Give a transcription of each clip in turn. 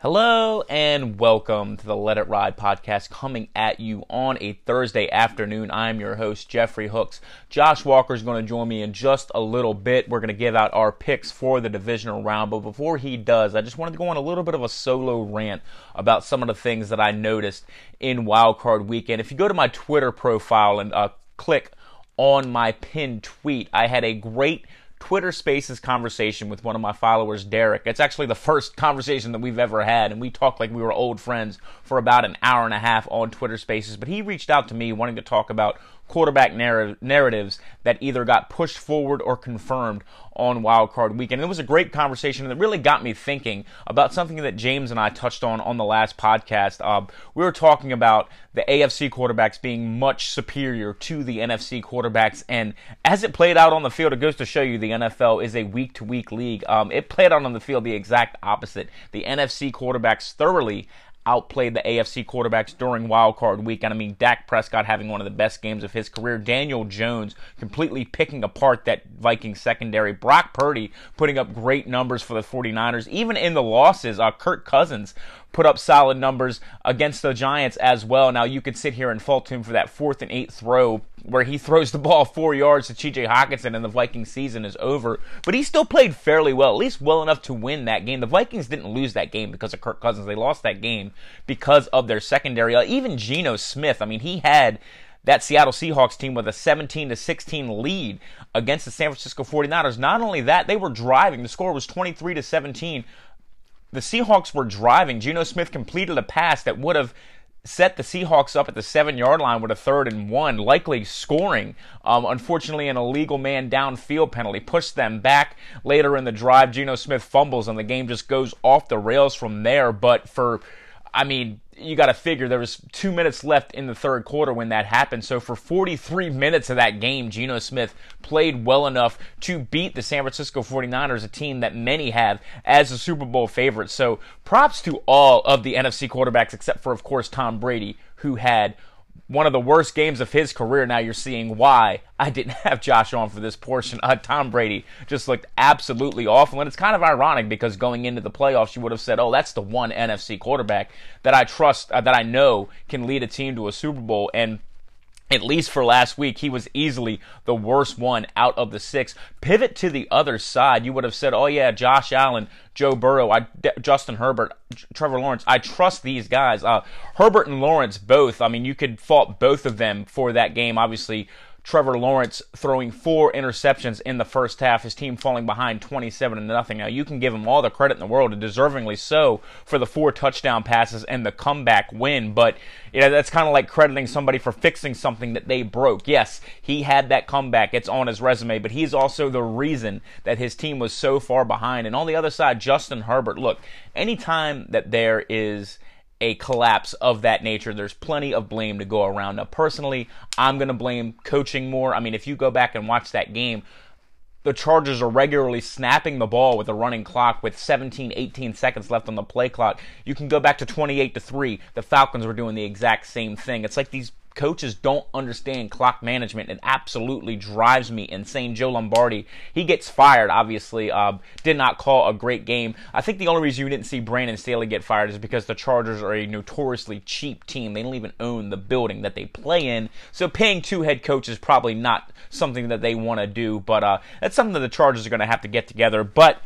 Hello and welcome to the Let It Ride podcast coming at you on a Thursday afternoon. I'm your host, Jeffrey Hooks. Josh Walker is going to join me in just a little bit. We're going to give out our picks for the divisional round, but before he does, I just wanted to go on a little bit of a solo rant about some of the things that I noticed in Wildcard Weekend. If you go to my Twitter profile and uh, click on my pinned tweet, I had a great Twitter Spaces conversation with one of my followers, Derek. It's actually the first conversation that we've ever had, and we talked like we were old friends for about an hour and a half on Twitter Spaces. But he reached out to me wanting to talk about quarterback narr- narratives that either got pushed forward or confirmed on wildcard weekend. It was a great conversation that really got me thinking about something that James and I touched on on the last podcast. Uh, we were talking about the AFC quarterbacks being much superior to the NFC quarterbacks, and as it played out on the field, it goes to show you the NFL is a week to week league. Um, it played out on the field the exact opposite. The NFC quarterbacks thoroughly outplayed the AFC quarterbacks during Wild Card Week. And I mean, Dak Prescott having one of the best games of his career. Daniel Jones completely picking apart that Viking secondary. Brock Purdy putting up great numbers for the 49ers. Even in the losses, uh, Kirk Cousins put up solid numbers against the Giants as well. Now, you could sit here and fault him for that fourth and eighth throw where he throws the ball four yards to TJ Hockenson and the Vikings season is over. But he still played fairly well, at least well enough to win that game. The Vikings didn't lose that game because of Kirk Cousins. They lost that game because of their secondary. Uh, even Geno Smith, I mean, he had that Seattle Seahawks team with a 17 to 16 lead against the San Francisco 49ers. Not only that, they were driving. The score was 23 to 17 the Seahawks were driving. Geno Smith completed a pass that would have set the Seahawks up at the seven yard line with a third and one, likely scoring. Um, unfortunately, an illegal man downfield penalty pushed them back later in the drive. Geno Smith fumbles, and the game just goes off the rails from there. But for, I mean, you got to figure there was two minutes left in the third quarter when that happened. So for 43 minutes of that game, Geno Smith played well enough to beat the San Francisco 49ers, a team that many have as a Super Bowl favorite. So props to all of the NFC quarterbacks, except for, of course, Tom Brady, who had one of the worst games of his career. Now you're seeing why I didn't have Josh on for this portion. Uh, Tom Brady just looked absolutely awful. And it's kind of ironic because going into the playoffs, you would have said, oh, that's the one NFC quarterback that I trust, uh, that I know can lead a team to a Super Bowl. And at least for last week, he was easily the worst one out of the six. Pivot to the other side, you would have said, "Oh yeah, Josh Allen, Joe Burrow, I, Justin Herbert, Trevor Lawrence. I trust these guys." Uh, Herbert and Lawrence both. I mean, you could fault both of them for that game. Obviously, Trevor Lawrence throwing four interceptions in the first half, his team falling behind 27 to nothing. Now you can give him all the credit in the world, and deservingly so, for the four touchdown passes and the comeback win. But you know that's kind of like crediting somebody for fixing something that they broke. Yes, he had that comeback; it's on his resume, but he's also the reason that his team was so far behind. And on the other side, Justin Herbert. Look, anytime that there is a collapse of that nature, there's plenty of blame to go around. Now, personally, I'm going to blame coaching more. I mean, if you go back and watch that game, the Chargers are regularly snapping the ball with a running clock with 17, 18 seconds left on the play clock. You can go back to 28 to 3. The Falcons were doing the exact same thing. It's like these coaches don't understand clock management. It absolutely drives me insane. Joe Lombardi, he gets fired, obviously. Uh, did not call a great game. I think the only reason you didn't see Brandon Staley get fired is because the Chargers are a notoriously cheap team. They don't even own the building that they play in. So paying two head coaches probably not something that they want to do. But uh, that's something that the Chargers are going to have to get together. But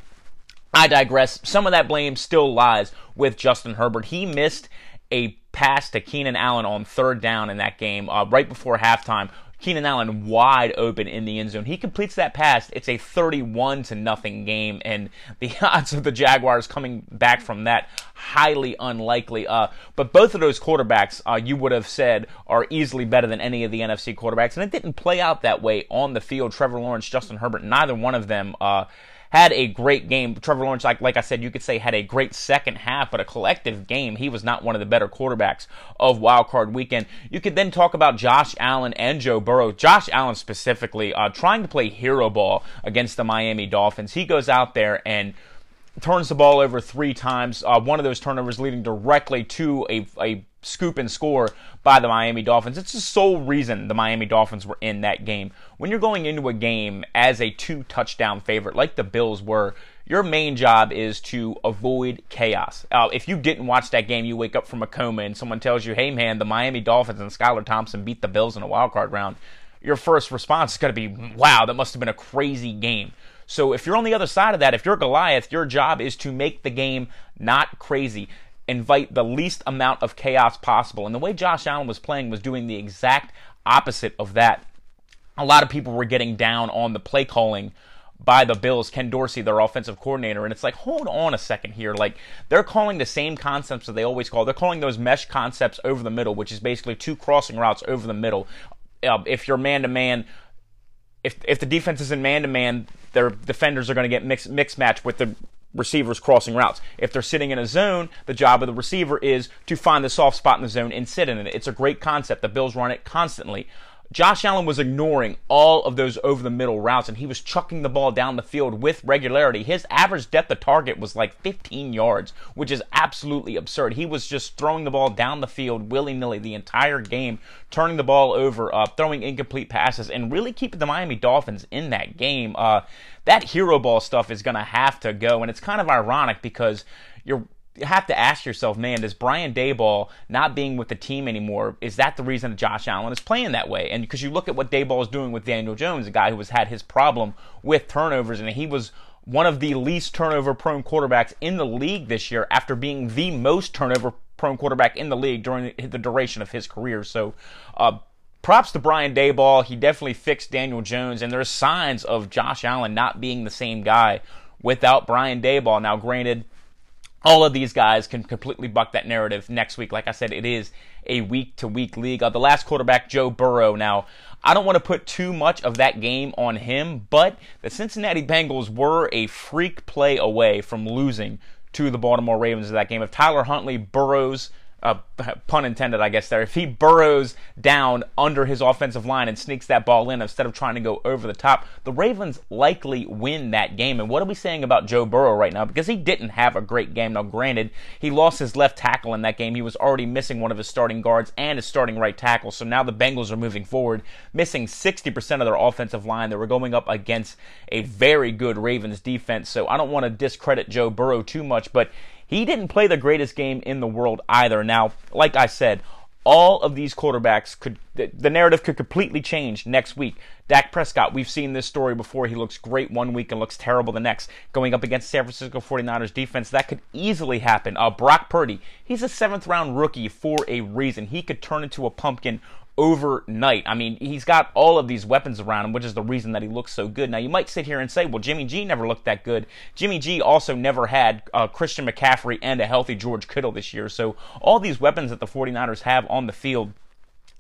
I digress. Some of that blame still lies with Justin Herbert. He missed a pass to Keenan Allen on third down in that game uh, right before halftime. Keenan Allen wide open in the end zone. He completes that pass. It's a 31 to nothing game, and the odds of the Jaguars coming back from that highly unlikely. Uh, but both of those quarterbacks, uh, you would have said, are easily better than any of the NFC quarterbacks, and it didn't play out that way on the field. Trevor Lawrence, Justin Herbert, neither one of them. Uh, had a great game. Trevor Lawrence, like, like I said, you could say had a great second half, but a collective game, he was not one of the better quarterbacks of Wild Card Weekend. You could then talk about Josh Allen and Joe Burrow. Josh Allen specifically, uh, trying to play hero ball against the Miami Dolphins. He goes out there and turns the ball over three times. Uh, one of those turnovers leading directly to a, a scoop and score by the Miami Dolphins. It's the sole reason the Miami Dolphins were in that game. When you're going into a game as a two touchdown favorite, like the Bills were, your main job is to avoid chaos. Uh, if you didn't watch that game, you wake up from a coma and someone tells you, hey man, the Miami Dolphins and Skylar Thompson beat the Bills in a wild card round. Your first response is going to be, wow, that must have been a crazy game. So if you're on the other side of that, if you're Goliath, your job is to make the game not crazy invite the least amount of chaos possible. And the way Josh Allen was playing was doing the exact opposite of that. A lot of people were getting down on the play calling by the Bills, Ken Dorsey, their offensive coordinator. And it's like, hold on a second here. Like, they're calling the same concepts that they always call. They're calling those mesh concepts over the middle, which is basically two crossing routes over the middle. Uh, if you're man to man, if if the defense is in man to man, their defenders are going to get mixed mix match with the receivers crossing routes. If they're sitting in a zone, the job of the receiver is to find the soft spot in the zone and sit in it. It's a great concept. The Bills run it constantly. Josh Allen was ignoring all of those over the middle routes and he was chucking the ball down the field with regularity. His average depth of target was like 15 yards, which is absolutely absurd. He was just throwing the ball down the field willy nilly the entire game, turning the ball over, uh, throwing incomplete passes, and really keeping the Miami Dolphins in that game. Uh, that hero ball stuff is going to have to go, and it's kind of ironic because you're you have to ask yourself, man, does Brian Daboll not being with the team anymore, is that the reason that Josh Allen is playing that way? And because you look at what Daboll is doing with Daniel Jones, a guy who has had his problem with turnovers, and he was one of the least turnover prone quarterbacks in the league this year after being the most turnover prone quarterback in the league during the duration of his career. So, uh, props to Brian Daboll. He definitely fixed Daniel Jones, and there's signs of Josh Allen not being the same guy without Brian Daboll. Now, granted, all of these guys can completely buck that narrative next week. Like I said, it is a week to week league. Uh, the last quarterback, Joe Burrow. Now, I don't want to put too much of that game on him, but the Cincinnati Bengals were a freak play away from losing to the Baltimore Ravens in that game. If Tyler Huntley burrows uh, pun intended, I guess there. If he burrows down under his offensive line and sneaks that ball in instead of trying to go over the top, the Ravens likely win that game. And what are we saying about Joe Burrow right now? Because he didn't have a great game. Now, granted, he lost his left tackle in that game. He was already missing one of his starting guards and his starting right tackle. So now the Bengals are moving forward, missing 60% of their offensive line. They were going up against a very good Ravens defense. So I don't want to discredit Joe Burrow too much, but he didn't play the greatest game in the world either. Now, like I said, all of these quarterbacks could the narrative could completely change next week. Dak Prescott, we've seen this story before. He looks great one week and looks terrible the next. Going up against San Francisco 49ers defense, that could easily happen. Uh, Brock Purdy, he's a seventh round rookie for a reason. He could turn into a pumpkin overnight. I mean, he's got all of these weapons around him, which is the reason that he looks so good. Now, you might sit here and say, well, Jimmy G never looked that good. Jimmy G also never had uh, Christian McCaffrey and a healthy George Kittle this year. So, all these weapons that the 49ers have on the field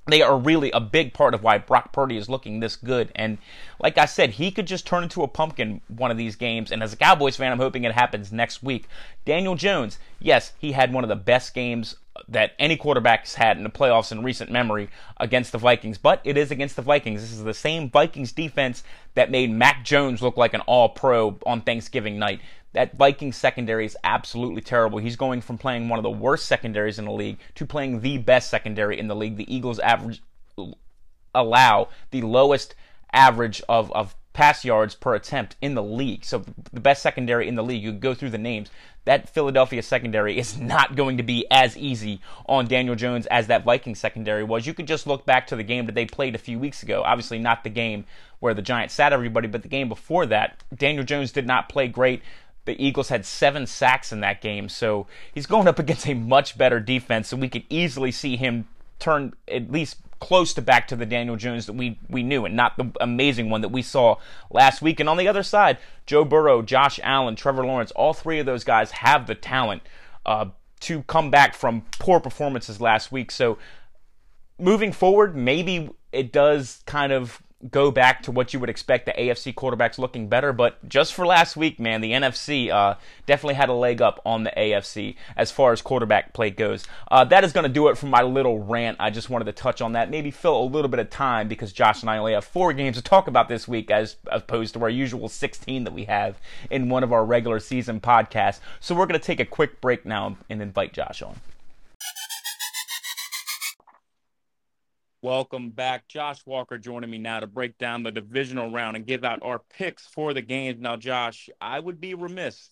they are really a big part of why Brock Purdy is looking this good. And like I said, he could just turn into a pumpkin one of these games. And as a Cowboys fan, I'm hoping it happens next week. Daniel Jones, yes, he had one of the best games that any quarterback's had in the playoffs in recent memory against the Vikings, but it is against the Vikings. This is the same Vikings defense that made Mac Jones look like an all pro on Thanksgiving night. That Vikings secondary is absolutely terrible. He's going from playing one of the worst secondaries in the league to playing the best secondary in the league. The Eagles average allow the lowest average of, of pass yards per attempt in the league. So the best secondary in the league. You go through the names. That Philadelphia secondary is not going to be as easy on Daniel Jones as that Viking secondary was. You could just look back to the game that they played a few weeks ago. Obviously, not the game where the Giants sat everybody, but the game before that. Daniel Jones did not play great. The Eagles had seven sacks in that game, so he's going up against a much better defense, so we could easily see him turn at least close to back to the Daniel Jones that we, we knew and not the amazing one that we saw last week. And on the other side, Joe Burrow, Josh Allen, Trevor Lawrence, all three of those guys have the talent uh, to come back from poor performances last week. So moving forward, maybe it does kind of go back to what you would expect the AFC quarterbacks looking better. But just for last week, man, the NFC uh, definitely had a leg up on the AFC as far as quarterback play goes. Uh, that is going to do it for my little rant. I just wanted to touch on that, maybe fill a little bit of time because Josh and I only have four games to talk about this week as opposed to our usual 16 that we have in one of our regular season podcasts. So we're going to take a quick break now and invite Josh on. Welcome back. Josh Walker joining me now to break down the divisional round and give out our picks for the games. Now, Josh, I would be remiss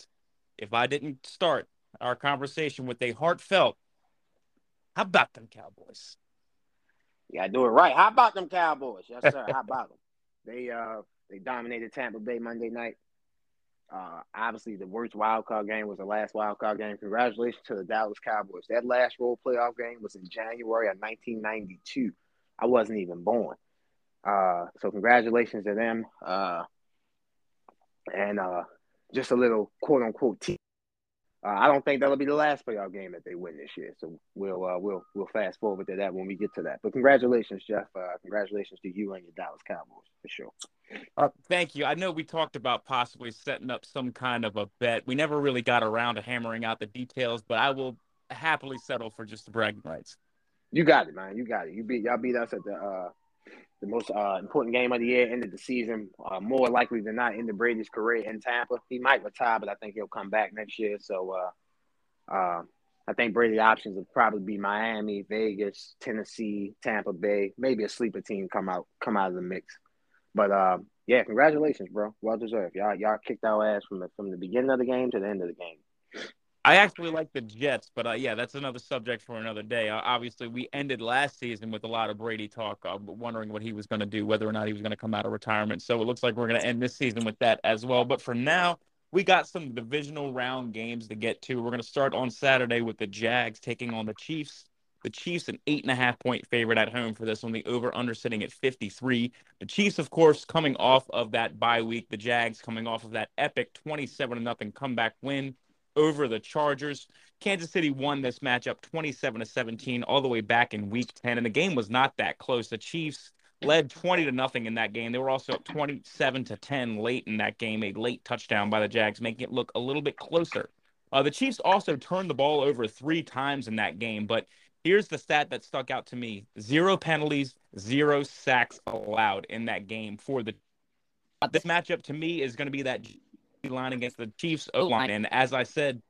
if I didn't start our conversation with a heartfelt, how about them Cowboys? You gotta do it right. How about them Cowboys? Yes, sir. How about them? They uh they dominated Tampa Bay Monday night. Uh, obviously, the worst wild card game was the last wild card game. Congratulations to the Dallas Cowboys. That last road playoff game was in January of 1992. I wasn't even born. Uh, so congratulations to them. Uh, and uh, just a little quote unquote team. Uh, I don't think that'll be the last playoff game that they win this year. So we'll uh, we'll we'll fast forward to that when we get to that. But congratulations, Jeff. Uh, congratulations to you and your Dallas Cowboys for sure. Uh, thank you. I know we talked about possibly setting up some kind of a bet. We never really got around to hammering out the details, but I will happily settle for just the bragging rights. You got it, man. You got it. You beat y'all beat us at the uh, the most uh, important game of the year, end of the season. Uh, more likely than not, into Brady's career in Tampa. He might retire, but I think he'll come back next year. So uh, uh, I think Brady options would probably be Miami, Vegas, Tennessee, Tampa Bay, maybe a sleeper team come out come out of the mix. But uh, yeah, congratulations, bro. Well deserved. Y'all y'all kicked our ass from the from the beginning of the game to the end of the game. I actually like the Jets, but uh, yeah, that's another subject for another day. Uh, obviously, we ended last season with a lot of Brady talk, uh, wondering what he was going to do, whether or not he was going to come out of retirement. So it looks like we're going to end this season with that as well. But for now, we got some divisional round games to get to. We're going to start on Saturday with the Jags taking on the Chiefs. The Chiefs, an eight and a half point favorite at home for this one. The over under sitting at 53. The Chiefs, of course, coming off of that bye week. The Jags coming off of that epic 27 to nothing comeback win over the Chargers. Kansas City won this matchup 27 to 17 all the way back in week 10 and the game was not that close. The Chiefs led 20 to nothing in that game. They were also up 27 to 10 late in that game, a late touchdown by the Jags making it look a little bit closer. Uh, the Chiefs also turned the ball over 3 times in that game, but here's the stat that stuck out to me. Zero penalties, zero sacks allowed in that game for the this matchup to me is going to be that line against the Chiefs O oh, line. And as I said,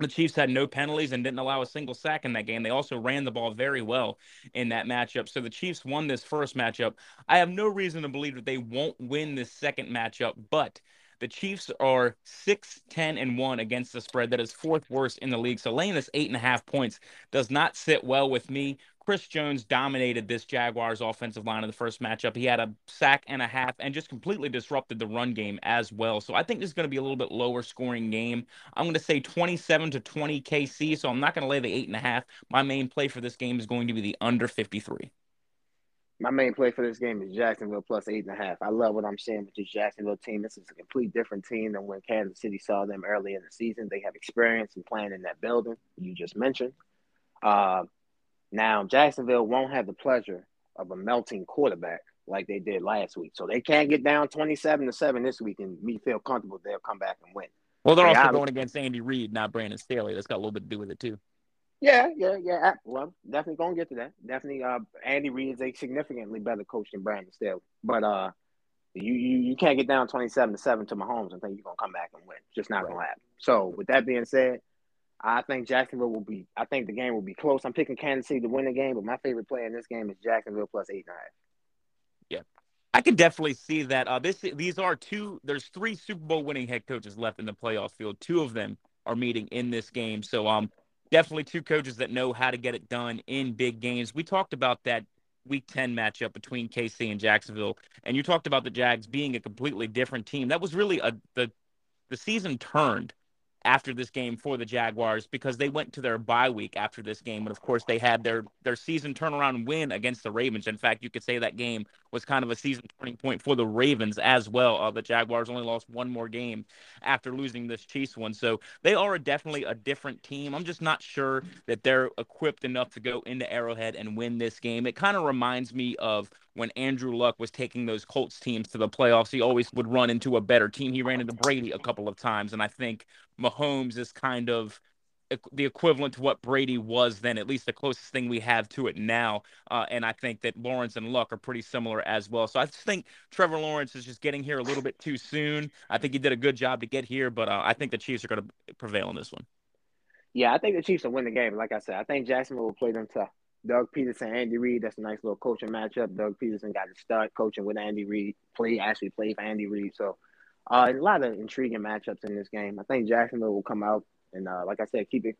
the Chiefs had no penalties and didn't allow a single sack in that game. They also ran the ball very well in that matchup. So the Chiefs won this first matchup. I have no reason to believe that they won't win this second matchup, but the Chiefs are 6 10 and 1 against the spread. That is fourth worst in the league. So laying this eight and a half points does not sit well with me. Chris Jones dominated this Jaguars offensive line in the first matchup. He had a sack and a half and just completely disrupted the run game as well. So I think this is going to be a little bit lower scoring game. I'm going to say 27 to 20 KC. So I'm not going to lay the eight and a half. My main play for this game is going to be the under 53. My main play for this game is Jacksonville plus eight and a half. I love what I'm seeing with this Jacksonville team. This is a complete different team than when Kansas City saw them early in the season. They have experience in playing in that building you just mentioned. Uh, now, Jacksonville won't have the pleasure of a melting quarterback like they did last week. So they can't get down 27 to 7 this week and me feel comfortable they'll come back and win. Well, they're also going against Andy Reid, not Brandon Staley. That's got a little bit to do with it too. Yeah, yeah, yeah. Well, definitely gonna get to that. Definitely, uh, Andy Reid is a significantly better coach than Brandon Staley. But uh, you you, you can't get down twenty seven to seven to Mahomes and think you're gonna come back and win. It's just not right. gonna happen. So, with that being said, I think Jacksonville will be. I think the game will be close. I'm picking Kansas City to win the game, but my favorite play in this game is Jacksonville plus eight and a half. Yeah, I could definitely see that. Uh, this these are two. There's three Super Bowl winning head coaches left in the playoff field. Two of them are meeting in this game. So um, definitely two coaches that know how to get it done in big games. We talked about that Week 10 matchup between KC and Jacksonville, and you talked about the Jags being a completely different team. That was really a the the season turned after this game for the Jaguars because they went to their bye week after this game. And of course, they had their, their season turnaround win against the Ravens. In fact, you could say that game was kind of a season turning point for the Ravens as well. Uh, the Jaguars only lost one more game after losing this Chiefs one. So they are definitely a different team. I'm just not sure that they're equipped enough to go into Arrowhead and win this game. It kind of reminds me of when Andrew Luck was taking those Colts teams to the playoffs, he always would run into a better team. He ran into Brady a couple of times, and I think Mahomes is kind of the equivalent to what Brady was then, at least the closest thing we have to it now. Uh, and I think that Lawrence and Luck are pretty similar as well. So I just think Trevor Lawrence is just getting here a little bit too soon. I think he did a good job to get here, but uh, I think the Chiefs are going to prevail in this one. Yeah, I think the Chiefs will win the game. Like I said, I think Jacksonville will play them to Doug Pederson, Andy Reid. That's a nice little coaching matchup. Doug Pederson got to start coaching with Andy Reid. Play actually played for Andy Reid. So uh, a lot of intriguing matchups in this game. I think Jacksonville will come out and, uh, like I said, keep it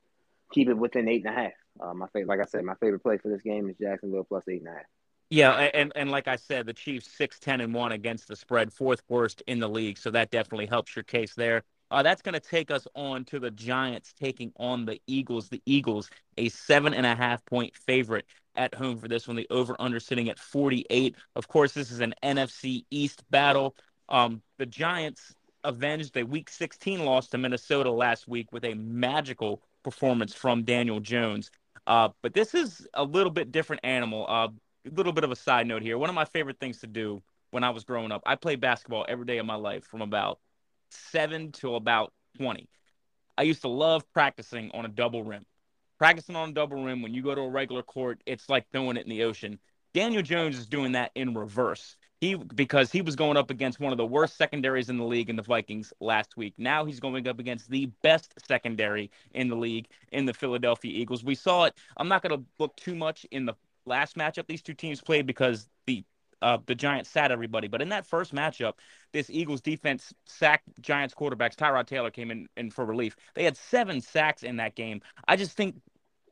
keep it within eight and a half. Uh, my favorite, like I said, my favorite play for this game is Jacksonville plus eight and a half. Yeah, and and like I said, the Chiefs six ten and one against the spread, fourth worst in the league, so that definitely helps your case there. Uh, that's going to take us on to the Giants taking on the Eagles. The Eagles, a seven and a half point favorite at home for this one. The over under sitting at 48. Of course, this is an NFC East battle. Um, the Giants avenged a week 16 loss to Minnesota last week with a magical performance from Daniel Jones. Uh, but this is a little bit different animal. Uh, a little bit of a side note here. One of my favorite things to do when I was growing up, I played basketball every day of my life from about seven to about 20. I used to love practicing on a double rim. Practicing on a double rim, when you go to a regular court, it's like throwing it in the ocean. Daniel Jones is doing that in reverse. He because he was going up against one of the worst secondaries in the league in the Vikings last week. Now he's going up against the best secondary in the league in the Philadelphia Eagles. We saw it. I'm not going to look too much in the last matchup these two teams played because the uh, the Giants sat everybody. But in that first matchup, this Eagles defense sacked Giants quarterbacks. Tyrod Taylor came in, in for relief. They had seven sacks in that game. I just think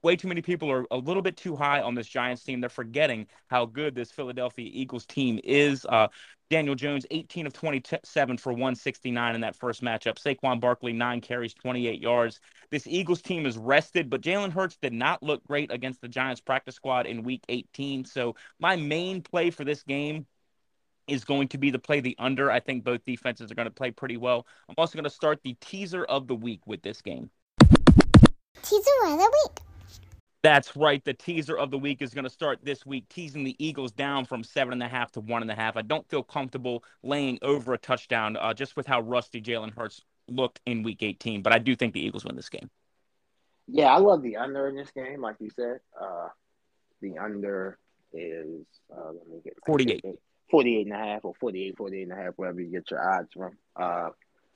way too many people are a little bit too high on this Giants team. They're forgetting how good this Philadelphia Eagles team is. Uh, Daniel Jones, 18 of 27 for 169 in that first matchup. Saquon Barkley, nine carries, 28 yards. This Eagles team is rested, but Jalen Hurts did not look great against the Giants practice squad in week 18. So my main play for this game is going to be to play the under. I think both defenses are going to play pretty well. I'm also going to start the teaser of the week with this game. Teaser of the week. That's right. The teaser of the week is going to start this week, teasing the Eagles down from seven and a half to one and a half. I don't feel comfortable laying over a touchdown uh, just with how rusty Jalen Hurts looked in week 18, but I do think the Eagles win this game. Yeah, I love the under in this game, like you said. Uh, the under is, uh, let me get 48. 48 and a half or 48, 48 and a half, wherever you get your odds from. Uh,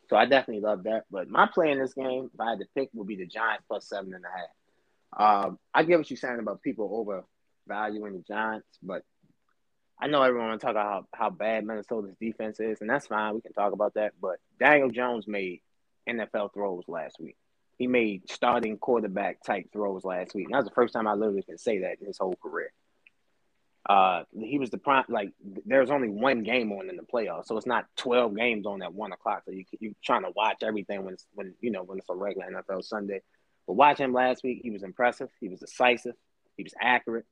so I definitely love that. But my play in this game, if I had to pick, would be the Giants plus seven and a half. Um, I get what you're saying about people overvaluing the Giants, but I know everyone want to talk about how, how bad Minnesota's defense is, and that's fine. We can talk about that. But Daniel Jones made NFL throws last week. He made starting quarterback type throws last week. And that was the first time I literally can say that in his whole career. Uh, he was the prime. Like there's only one game on in the playoffs, so it's not 12 games on at one o'clock. So you you're trying to watch everything when it's when you know when it's a regular NFL Sunday. But watch him last week. He was impressive. He was decisive. He was accurate.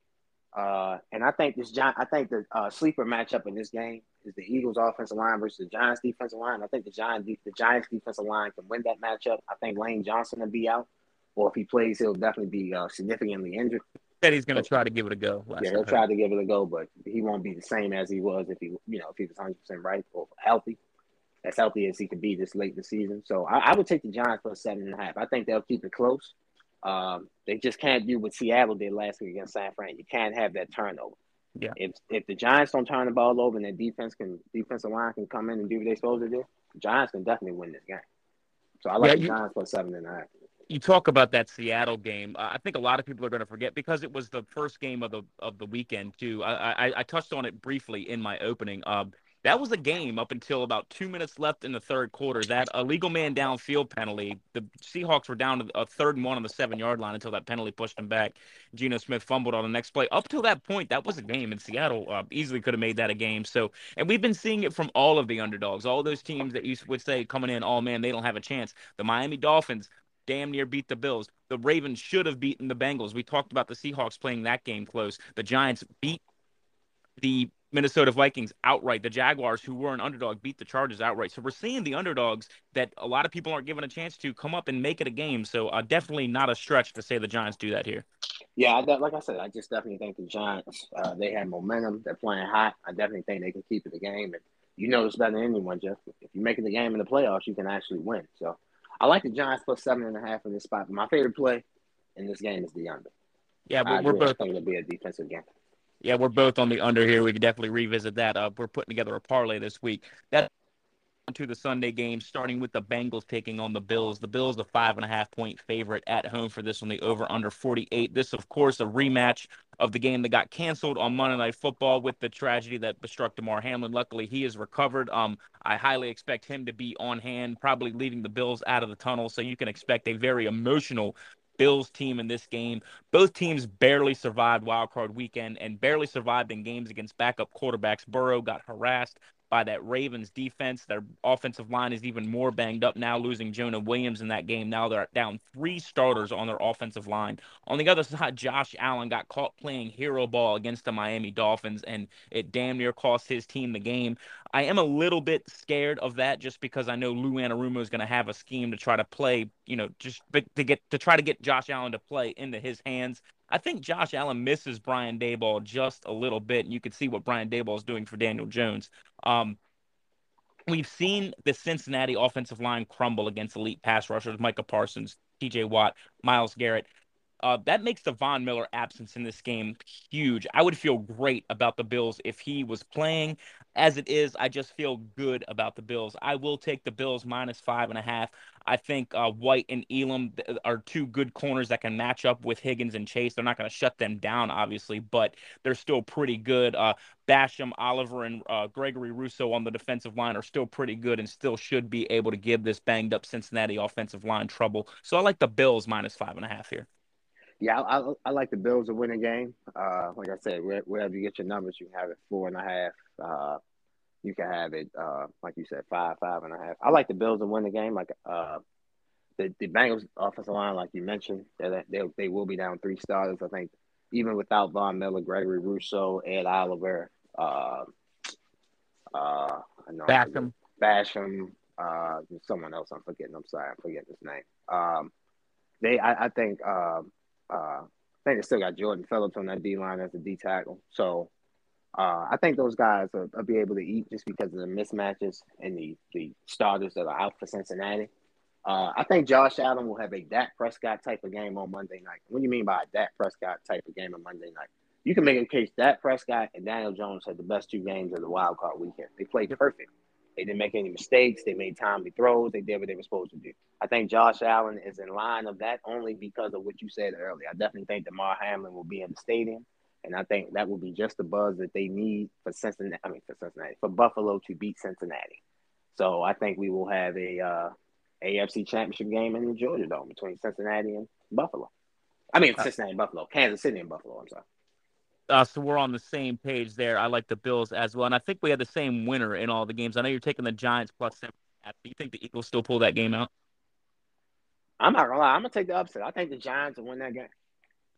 Uh, and I think this John, I think the uh, sleeper matchup in this game is the Eagles' offensive line versus the Giants' defensive line. I think the Giants, the Giants' defensive line can win that matchup. I think Lane Johnson will be out, or if he plays, he'll definitely be uh, significantly injured. Said he's going to try to give it a go. yeah, he'll try to give it a go, but he won't be the same as he was if he, you know, if he was 100 percent right or healthy as healthy as he could be this late in the season. So I, I would take the Giants for seven and a half. I think they'll keep it close. Um, they just can't do what Seattle did last week against San Fran. You can't have that turnover. Yeah. If if the Giants don't turn the ball over and their defense can defensive line can come in and do what they're supposed to do, the Giants can definitely win this game. So I like yeah, the you, Giants plus seven and a half. You talk about that Seattle game. Uh, I think a lot of people are going to forget because it was the first game of the of the weekend too. I I, I touched on it briefly in my opening. Um, that was a game up until about two minutes left in the third quarter. That illegal man downfield penalty. The Seahawks were down to a third and one on the seven yard line until that penalty pushed them back. Geno Smith fumbled on the next play. Up till that point, that was a game, and Seattle uh, easily could have made that a game. So, and we've been seeing it from all of the underdogs, all those teams that you would say coming in, oh man, they don't have a chance. The Miami Dolphins damn near beat the Bills. The Ravens should have beaten the Bengals. We talked about the Seahawks playing that game close. The Giants beat the Minnesota Vikings outright. The Jaguars, who were an underdog, beat the Chargers outright. So we're seeing the underdogs that a lot of people aren't given a chance to come up and make it a game. So uh, definitely not a stretch to say the Giants do that here. Yeah, I, like I said, I just definitely think the Giants uh, they have momentum. They're playing hot. I definitely think they can keep it a game. And you know this better than anyone, Jeff. If you're making the game in the playoffs, you can actually win. So I like the Giants plus seven and a half in this spot. But my favorite play in this game is the under. Yeah, we're, we're both. going to be a defensive game. Yeah, we're both on the under here. We could definitely revisit that. Uh, we're putting together a parlay this week. That to the Sunday game, starting with the Bengals taking on the Bills. The Bills, a five and a half point favorite at home for this one, the over under 48. This, of course, a rematch of the game that got canceled on Monday Night Football with the tragedy that struck Damar Hamlin. Luckily, he is recovered. Um, I highly expect him to be on hand, probably leading the Bills out of the tunnel. So you can expect a very emotional Bills team in this game. Both teams barely survived wild card weekend and barely survived in games against backup quarterbacks. Burrow got harassed by that Ravens defense. Their offensive line is even more banged up now, losing Jonah Williams in that game. Now they're down three starters on their offensive line. On the other side, Josh Allen got caught playing hero ball against the Miami Dolphins, and it damn near cost his team the game. I am a little bit scared of that just because I know Lou Anarumo is going to have a scheme to try to play, you know, just to get to try to get Josh Allen to play into his hands. I think Josh Allen misses Brian Daboll just a little bit, and you can see what Brian Daboll is doing for Daniel Jones. Um, we've seen the Cincinnati offensive line crumble against elite pass rushers, Micah Parsons, T.J. Watt, Myles Garrett. Uh, that makes the Von Miller absence in this game huge. I would feel great about the Bills if he was playing. As it is, I just feel good about the Bills. I will take the Bills minus five and a half. I think uh, White and Elam are two good corners that can match up with Higgins and Chase. They're not going to shut them down, obviously, but they're still pretty good. Uh, Basham, Oliver, and uh, Gregory Rousseau on the defensive line are still pretty good and still should be able to give this banged up Cincinnati offensive line trouble. So I like the Bills minus five and a half here. Yeah, I, I, I, like the Bills to win a game. Uh, like I said, wherever you get your numbers, you can have it four and a half. Uh, you can have it, uh, like you said, five, five and a half. I like the Bills to win the game. Like uh, the the Bengals offensive line, like you mentioned, they they they will be down three starters. I think even without Von Miller, Gregory Rousseau, Ed Oliver, uh, uh, Basham, Basham, uh, someone else. I'm forgetting. I'm sorry, I'm forgetting his name. Um, they, I, I think. Uh, uh, I think they still got Jordan Phillips on that D line as a D tackle. So uh, I think those guys will, will, be able to eat just because of the mismatches and the, the starters that are out for Cincinnati. Uh, I think Josh Allen will have a Dak Prescott type of game on Monday night. What do you mean by a Dak Prescott type of game on Monday night? You can make a case Dak Prescott and Daniel Jones had the best two games of the wild card weekend. They played perfect. They didn't make any mistakes. They made timely throws. They did what they were supposed to do. I think Josh Allen is in line of that only because of what you said earlier. I definitely think Damar Hamlin will be in the stadium, and I think that will be just the buzz that they need for Cincinnati. I mean, for Cincinnati, for Buffalo to beat Cincinnati. So I think we will have a uh, AFC Championship game in the Georgia Dome between Cincinnati and Buffalo. I mean, Cincinnati and Buffalo, Kansas City and Buffalo. I'm sorry. Uh, so we're on the same page there. I like the Bills as well, and I think we had the same winner in all the games. I know you're taking the Giants plus seven. Do you think the Eagles still pull that game out? I'm not gonna lie. I'm gonna take the upset. I think the Giants will win that game.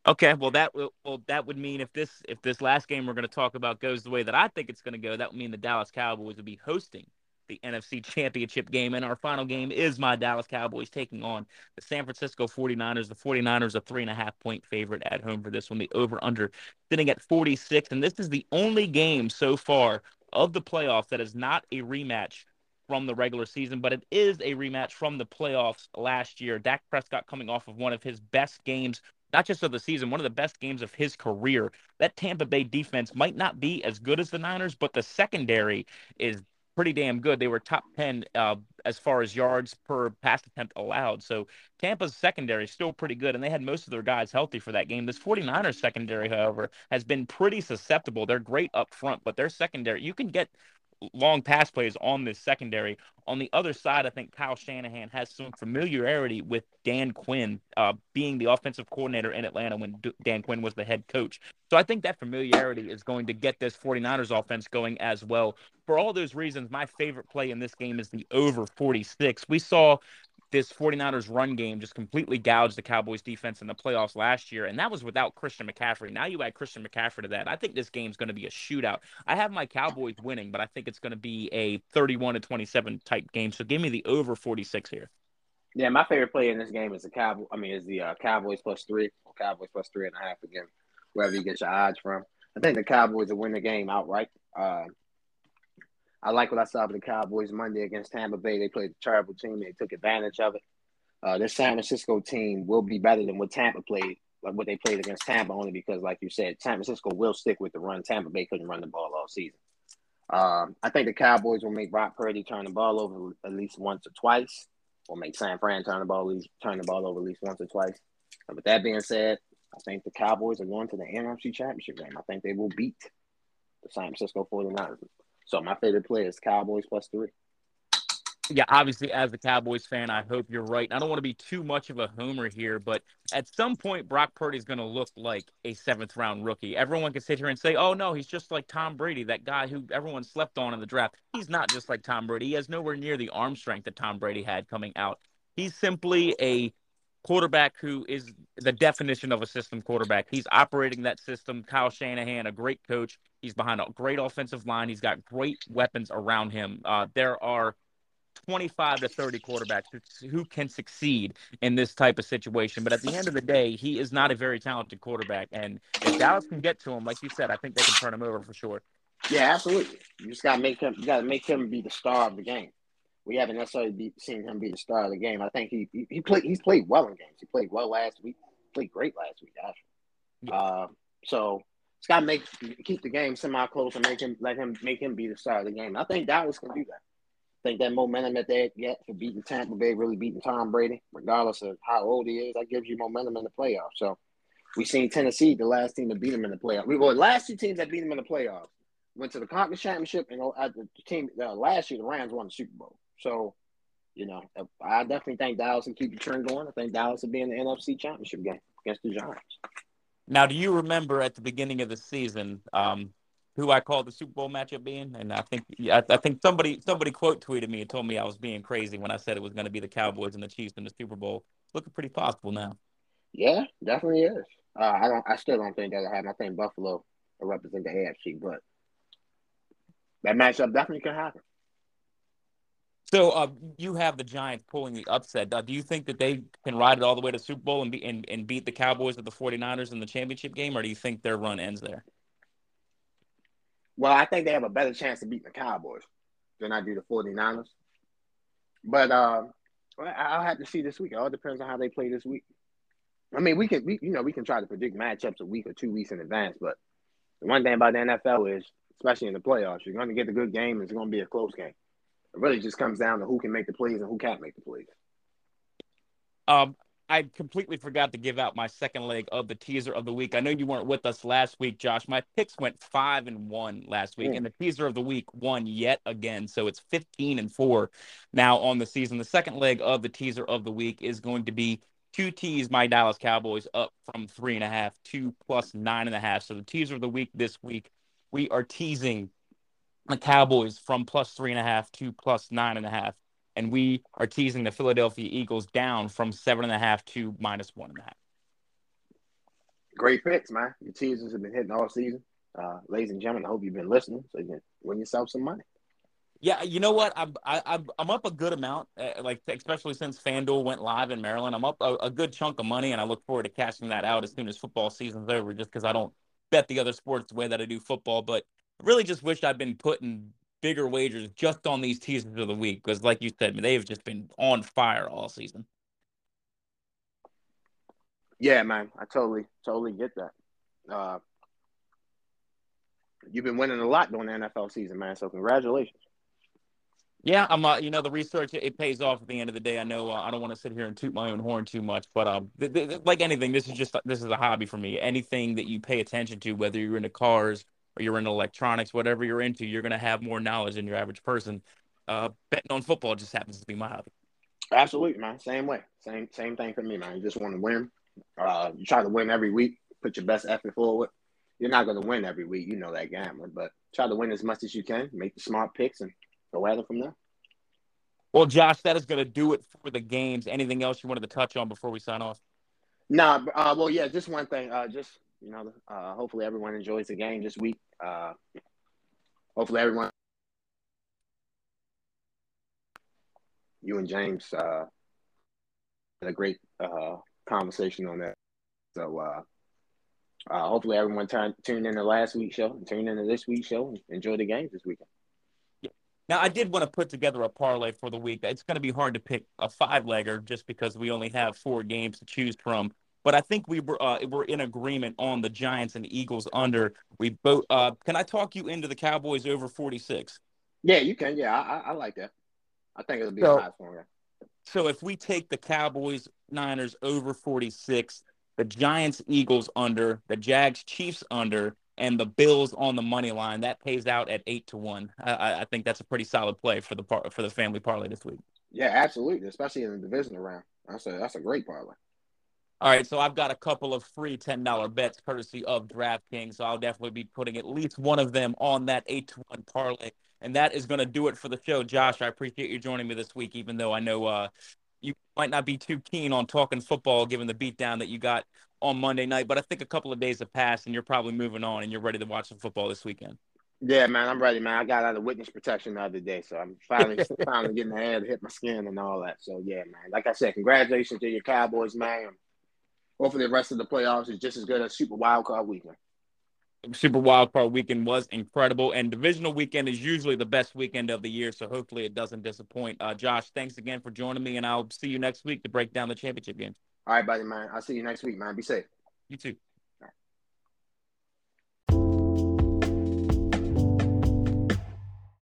Okay, well that will well that would mean if this if this last game we're going to talk about goes the way that I think it's going to go, that would mean the Dallas Cowboys would be hosting the NFC Championship game. And our final game is my Dallas Cowboys taking on the San Francisco 49ers. The 49ers, a three and a half point favorite at home for this one. The over under sitting at 46. And this is the only game so far of the playoffs that is not a rematch from the regular season, but it is a rematch from the playoffs last year. Dak Prescott coming off of one of his best games not just of the season, one of the best games of his career. That Tampa Bay defense might not be as good as the Niners, but the secondary is pretty damn good. They were top 10 uh, as far as yards per pass attempt allowed. So Tampa's secondary is still pretty good, and they had most of their guys healthy for that game. This 49ers secondary, however, has been pretty susceptible. They're great up front, but their secondary, you can get long pass plays on this secondary. On the other side, I think Kyle Shanahan has some familiarity with Dan Quinn uh, being the offensive coordinator in Atlanta when D- Dan Quinn was the head coach. So I think that familiarity is going to get this 49ers offense going as well. For all those reasons, my favorite play in this game is the over 46. We saw this 49ers run game just completely gouged the Cowboys defense in the playoffs last year, and that was without Christian McCaffrey. Now you add Christian McCaffrey to that. I think this game's going to be a shootout. I have my Cowboys winning, but I think it's going to be a 31 to 27 type game. So give me the over 46 here. Yeah, my favorite play in this game is the Cowboy. I mean, is the uh, Cowboys plus three or Cowboys plus three and a half again, wherever you get your odds from. I think the Cowboys will win the game outright. Uh, I like what I saw with the Cowboys Monday against Tampa Bay. They played a terrible team. They took advantage of it. Uh, this San Francisco team will be better than what Tampa played, like what they played against Tampa, only because, like you said, San Francisco will stick with the run. Tampa Bay couldn't run the ball all season. Um, I think the Cowboys will make Brock Purdy turn the ball over at least once or twice, or make San Fran turn the ball least, turn the ball over at least once or twice. With that being said, I think the Cowboys are going to the NFC Championship game. I think they will beat the San Francisco 49ers. So my favorite play is Cowboys plus three yeah, obviously, as a Cowboys fan, I hope you're right. I don't want to be too much of a homer here, but at some point, Brock Purdy is going to look like a seventh round rookie. Everyone can sit here and say, oh, no, he's just like Tom Brady, that guy who everyone slept on in the draft. He's not just like Tom Brady. He has nowhere near the arm strength that Tom Brady had coming out. He's simply a quarterback who is the definition of a system quarterback. He's operating that system. Kyle Shanahan, a great coach. He's behind a great offensive line. He's got great weapons around him. Uh, there are 25 to 30 quarterbacks who, can succeed in this type of situation. But at the end of the day, he is not a very talented quarterback. And if Dallas can get to him, like you said, I think they can turn him over for sure. Yeah, absolutely. You just gotta make him. You gotta make him be the star of the game. We haven't necessarily be, seen him be the star of the game. I think he, he he played. He's played well in games. He played well last week. Played great last week, actually. Yeah. Uh, so it's got to make keep the game semi close and make him let him make him be the star of the game. I think Dallas can do that I think that momentum that they get for beating Tampa Bay, really beating Tom Brady, regardless of how old he is, that gives you momentum in the playoffs. So we've seen Tennessee, the last team to beat them in the playoffs. We were last two teams that beat them in the playoffs went to the conference championship, and at the team uh, last year, the Rams won the Super Bowl. So, you know, I definitely think Dallas can keep the trend going. I think Dallas will be in the NFC Championship game against the Giants. Now, do you remember at the beginning of the season? Um, who I called the Super Bowl matchup being, and I think I, I, think somebody somebody quote tweeted me and told me I was being crazy when I said it was going to be the Cowboys and the Chiefs in the Super Bowl. Looking pretty possible now. Yeah, definitely is. Uh, I don't. I still don't think that'll happen. I think Buffalo will represent the AFC, but that matchup definitely can happen. So uh, you have the Giants pulling the upset. Uh, do you think that they can ride it all the way to Super Bowl and, be, and, and beat the Cowboys or the 49ers in the championship game, or do you think their run ends there? Well, I think they have a better chance of beating the Cowboys than I do the 49ers. But uh, I'll have to see this week. It all depends on how they play this week. I mean, we can, we, you know, we can try to predict matchups a week or two weeks in advance. But the one thing about the NFL is, especially in the playoffs, you're going to get a good game. It's going to be a close game. It really just comes down to who can make the plays and who can't make the plays. Um, I completely forgot to give out my second leg of the teaser of the week. I know you weren't with us last week, Josh. My picks went five and one last week, mm. and the teaser of the week won yet again. So it's 15 and four now on the season. The second leg of the teaser of the week is going to be two teas my Dallas Cowboys up from three and a half to plus nine and a half. So the teaser of the week this week, we are teasing the Cowboys from plus three and a half to plus nine and a half and we are teasing the Philadelphia Eagles down from seven and a half to minus one and a half. Great picks, man. Your teasers have been hitting all season. Uh, ladies and gentlemen, I hope you've been listening so you can win yourself some money. Yeah, you know what? I'm I, am i I'm up a good amount, uh, like especially since FanDuel went live in Maryland. I'm up a, a, good chunk of money, and I look forward to cashing that out as soon as football season's over. Just because I don't bet the other sports the way that I do football, but really just wish I'd been putting bigger wagers just on these teasers of the week because, like you said, they've just been on fire all season. Yeah, man, I totally, totally get that. Uh, you've been winning a lot during the NFL season, man. So congratulations. Yeah, I'm. Uh, you know, the research it pays off at the end of the day. I know uh, I don't want to sit here and toot my own horn too much, but um, th- th- like anything, this is just this is a hobby for me. Anything that you pay attention to, whether you're into cars, or you're in electronics, whatever you're into, you're going to have more knowledge than your average person. Uh, betting on football just happens to be my hobby. Absolutely, man. Same way. Same same thing for me, man. You just want to win. Uh, you try to win every week. Put your best effort forward. You're not going to win every week. You know that gambling, but try to win as much as you can. Make the smart picks and go at it from there. Well, Josh, that is going to do it for the games. Anything else you wanted to touch on before we sign off? Nah. Uh, well, yeah. Just one thing. Uh, just you know, uh, hopefully everyone enjoys the game this week. Uh, hopefully everyone, you and James, uh, had a great uh, conversation on that. So uh, uh, hopefully everyone t- tuned in last week's show and tuned into this week's show and enjoy the games this weekend. Now, I did want to put together a parlay for the week. It's going to be hard to pick a five legger just because we only have four games to choose from but I think we were uh, we're in agreement on the Giants and Eagles under. We both. Uh, can I talk you into the Cowboys over 46? Yeah, you can. Yeah, I, I like that. I think it'll be So- a high scoring. So if we take the Cowboys Niners over 46, the Giants Eagles under, the Jags Chiefs under, and the Bills on the money line, that pays out at eight to one. I- I, I think that's a pretty solid play for the par- for the family parlay this week. Yeah, absolutely. Especially in the divisional round. That's a that's a great parlay. All right, so I've got a couple of free ten dollar bets courtesy of DraftKings. So I'll definitely be putting at least one of them on that eight to one parlay, and that is going to do it for the show. Josh, I appreciate you joining me this week, even though I know uh, you might not be too keen on talking football given the beatdown that you got on Monday night. But I think a couple of days have passed, and you're probably moving on, and you're ready to watch some football this weekend. Yeah, man, I'm ready, man. I got out of witness protection the other day, so I'm finally finally getting the hair to hit my skin and all that. So yeah, man. Like I said, congratulations to your Cowboys, man. Hopefully the rest of the playoffs is just as good as Super Wild Card Weekend. Super Wild Card Weekend was incredible, and Divisional Weekend is usually the best weekend of the year. So hopefully it doesn't disappoint. Uh, Josh, thanks again for joining me, and I'll see you next week to break down the championship game. All right, buddy, man. I'll see you next week, man. Be safe. You too.